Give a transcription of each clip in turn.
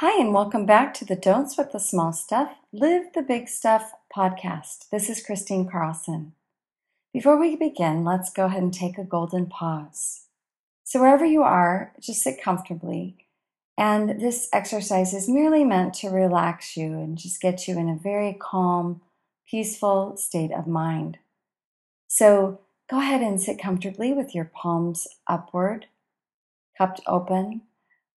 Hi, and welcome back to the Don't Sweat the Small Stuff, Live the Big Stuff podcast. This is Kristine Carlson. Before we begin, let's go ahead and take a golden pause. So, wherever you are, just sit comfortably. And this exercise is merely meant to relax you and just get you in a very calm, peaceful state of mind. So, go ahead and sit comfortably with your palms upward, cupped open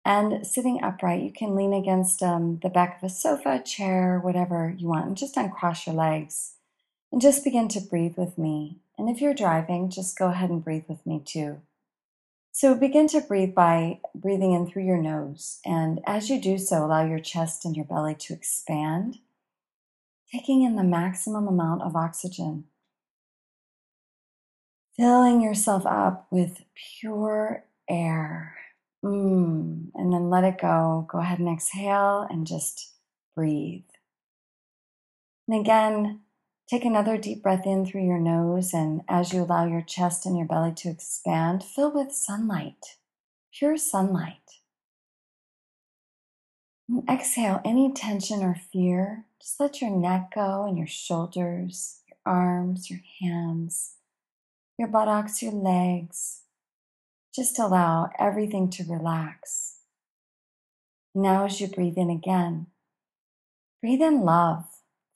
and sitting upright, you can lean against um, the back of a sofa, chair, whatever you want, and just uncross your legs. And just begin to breathe with me. And if you're driving, just go ahead and breathe with me too. So begin to breathe by breathing in through your nose. And as you do so, allow your chest and your belly to expand, taking in the maximum amount of oxygen. Filling yourself up with pure air. Mm, let it go. Go ahead and exhale and just breathe. And again, take another deep breath in through your nose. And as you allow your chest and your belly to expand, fill with sunlight, pure sunlight. And exhale any tension or fear. Just let your neck go and your shoulders, your arms, your hands, your buttocks, your legs. Just allow everything to relax. Now, as you breathe in again, breathe in love.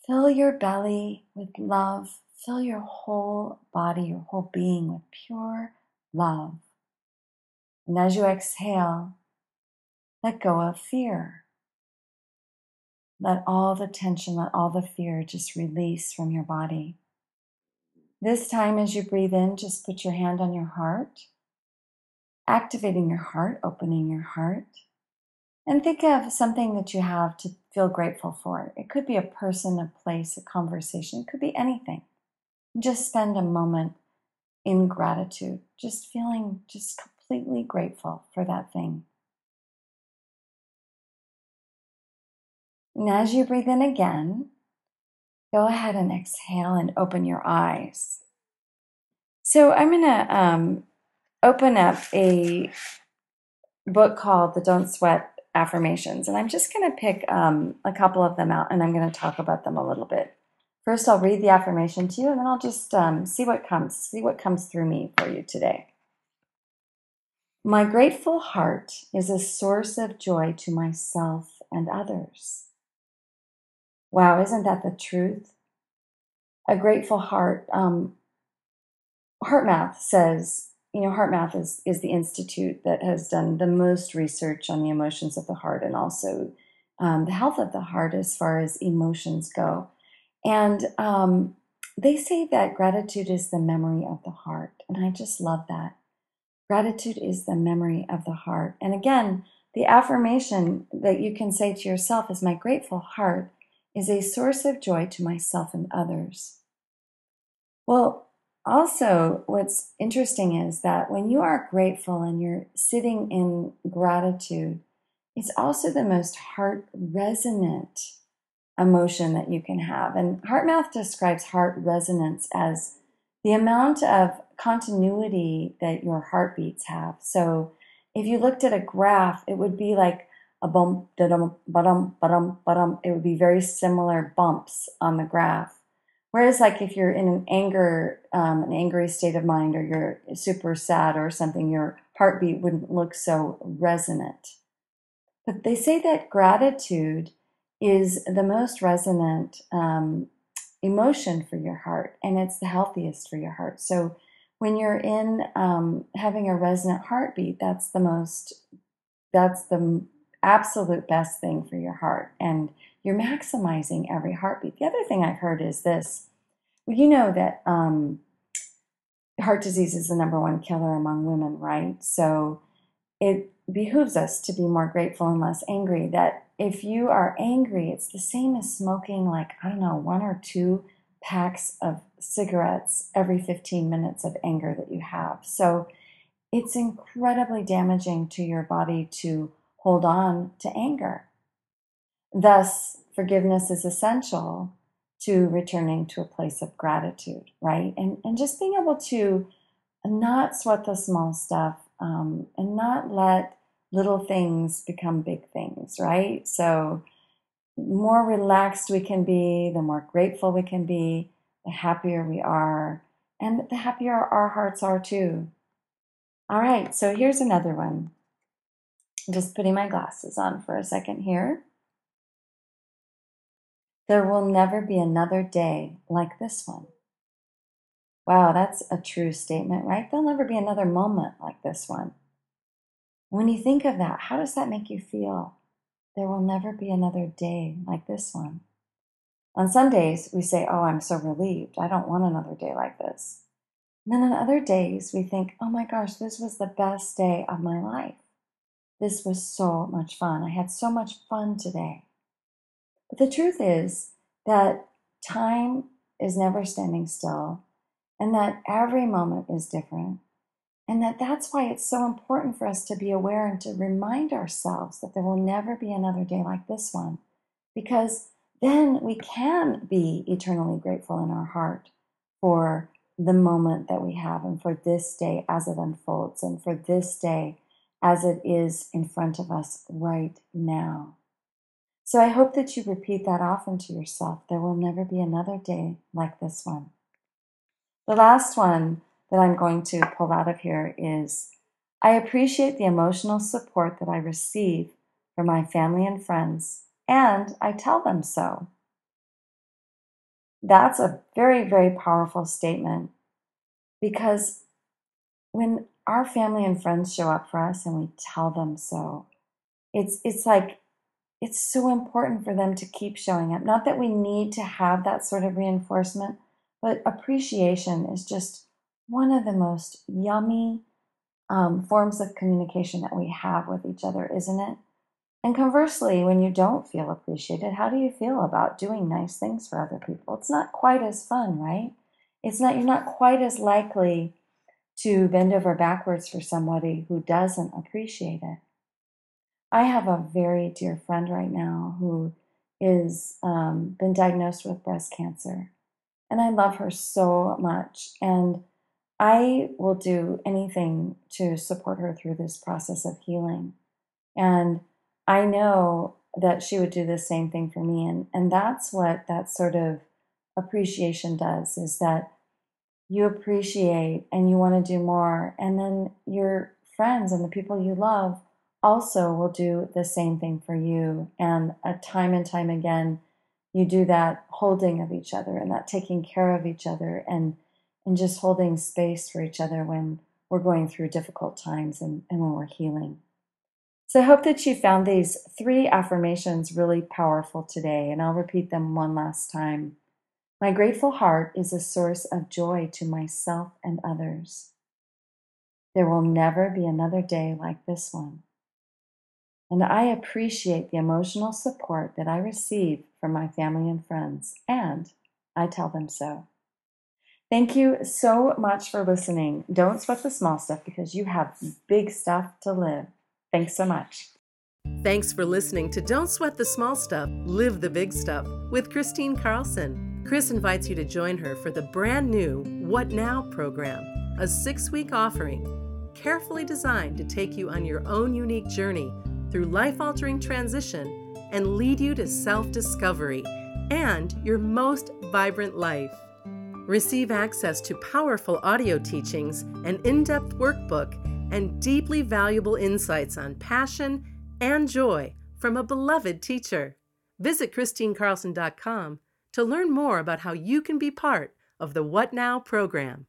Fill your belly with love. Fill your whole body, your whole being with pure love. And as you exhale, let go of fear. Let all the tension, let all the fear just release from your body. This time, as you breathe in, just put your hand on your heart activating your heart, opening your heart. And think of something that you have to feel grateful for. It could be a person, a place, a conversation, it could be anything. Just spend a moment in gratitude, just feeling just completely grateful for that thing. And as you breathe in again, go ahead and exhale and open your eyes. So I'm going to um, open up a book called The Don't Sweat Affirmations, and I'm just going to pick um, a couple of them out and I'm going to talk about them a little bit. First, I'll read the affirmation to you, and then I'll just um, see what comes, see what comes through me for you today. My grateful heart is a source of joy to myself and others. Wow, isn't that the truth? A grateful heart. Um, HeartMath says you know, HeartMath is, is the institute that has done the most research on the emotions of the heart and also um, the health of the heart as far as emotions go. And um, they say that gratitude is the memory of the heart. And I just love that. Gratitude is the memory of the heart. And again, the affirmation that you can say to yourself is My grateful heart is a source of joy to myself and others. Well, also, what's interesting is that when you are grateful and you're sitting in gratitude, it's also the most heart resonant emotion that you can have. And HeartMath describes heart resonance as the amount of continuity that your heartbeats have. So if you looked at a graph, it would be like a bump, da-dum, ba-dum, ba-dum, ba-dum. It would be very similar bumps on the graph. Whereas, like if you're in an anger, um, an angry state of mind, or you're super sad or something, your heartbeat wouldn't look so resonant. But they say that gratitude is the most resonant um, emotion for your heart, and it's the healthiest for your heart. So when you're in um, having a resonant heartbeat, that's the most, that's the absolute best thing for your heart. And you're maximizing every heartbeat. The other thing I've heard is this well, you know that um, heart disease is the number one killer among women, right? So it behooves us to be more grateful and less angry. That if you are angry, it's the same as smoking, like, I don't know, one or two packs of cigarettes every 15 minutes of anger that you have. So it's incredibly damaging to your body to hold on to anger. Thus, forgiveness is essential to returning to a place of gratitude, right? And, and just being able to not sweat the small stuff um, and not let little things become big things, right? So, more relaxed we can be, the more grateful we can be, the happier we are, and the happier our hearts are too. All right, so here's another one. I'm just putting my glasses on for a second here. There will never be another day like this one. Wow, that's a true statement, right? There'll never be another moment like this one. When you think of that, how does that make you feel? There will never be another day like this one. On Sundays, we say, Oh, I'm so relieved. I don't want another day like this. And then on other days, we think, Oh my gosh, this was the best day of my life. This was so much fun. I had so much fun today. But the truth is that time is never standing still and that every moment is different. And that that's why it's so important for us to be aware and to remind ourselves that there will never be another day like this one. Because then we can be eternally grateful in our heart for the moment that we have and for this day as it unfolds and for this day as it is in front of us right now. So I hope that you repeat that often to yourself. There will never be another day like this one. The last one that I'm going to pull out of here is I appreciate the emotional support that I receive from my family and friends, and I tell them so. That's a very, very powerful statement because when our family and friends show up for us and we tell them so, it's, it's like it's so important for them to keep showing up. Not that we need to have that sort of reinforcement, but appreciation is just one of the most yummy um, forms of communication that we have with each other, isn't it? And conversely, when you don't feel appreciated, how do you feel about doing nice things for other people? It's not quite as fun, right? It's not, you're not quite as likely to bend over backwards for somebody who doesn't appreciate it. I have a very dear friend right now who is um, been diagnosed with breast cancer, and I love her so much. And I will do anything to support her through this process of healing. And I know that she would do the same thing for me. And, and that's what that sort of appreciation does is that you appreciate and you want to do more. And then your friends and the people you love also will do the same thing for you. And uh, time and time again, you do that holding of each other and that taking care of each other and and just holding space for each other when we're going through difficult times and, and when we're healing. So I hope that you found these three affirmations really powerful today, and I'll repeat them one last time. My grateful heart is a source of joy to myself and others. There will never be another day like this one. And I appreciate the emotional support that I receive from my family and friends, and I tell them so. Thank you so much for listening. Don't sweat the small stuff because you have big stuff to live. Thanks so much. Thanks for listening to Don't Sweat the Small Stuff, Live the Big Stuff with Kristine Carlson. Kris invites you to join her for the brand new What Now program, a six week offering carefully designed to take you on your own unique journey through life altering transition and lead you to self discovery and your most vibrant life. Receive access to powerful audio teachings, an in depth workbook, and deeply valuable insights on passion and joy from a beloved teacher. Visit KristineCarlson.com to learn more about how you can be part of the What Now program.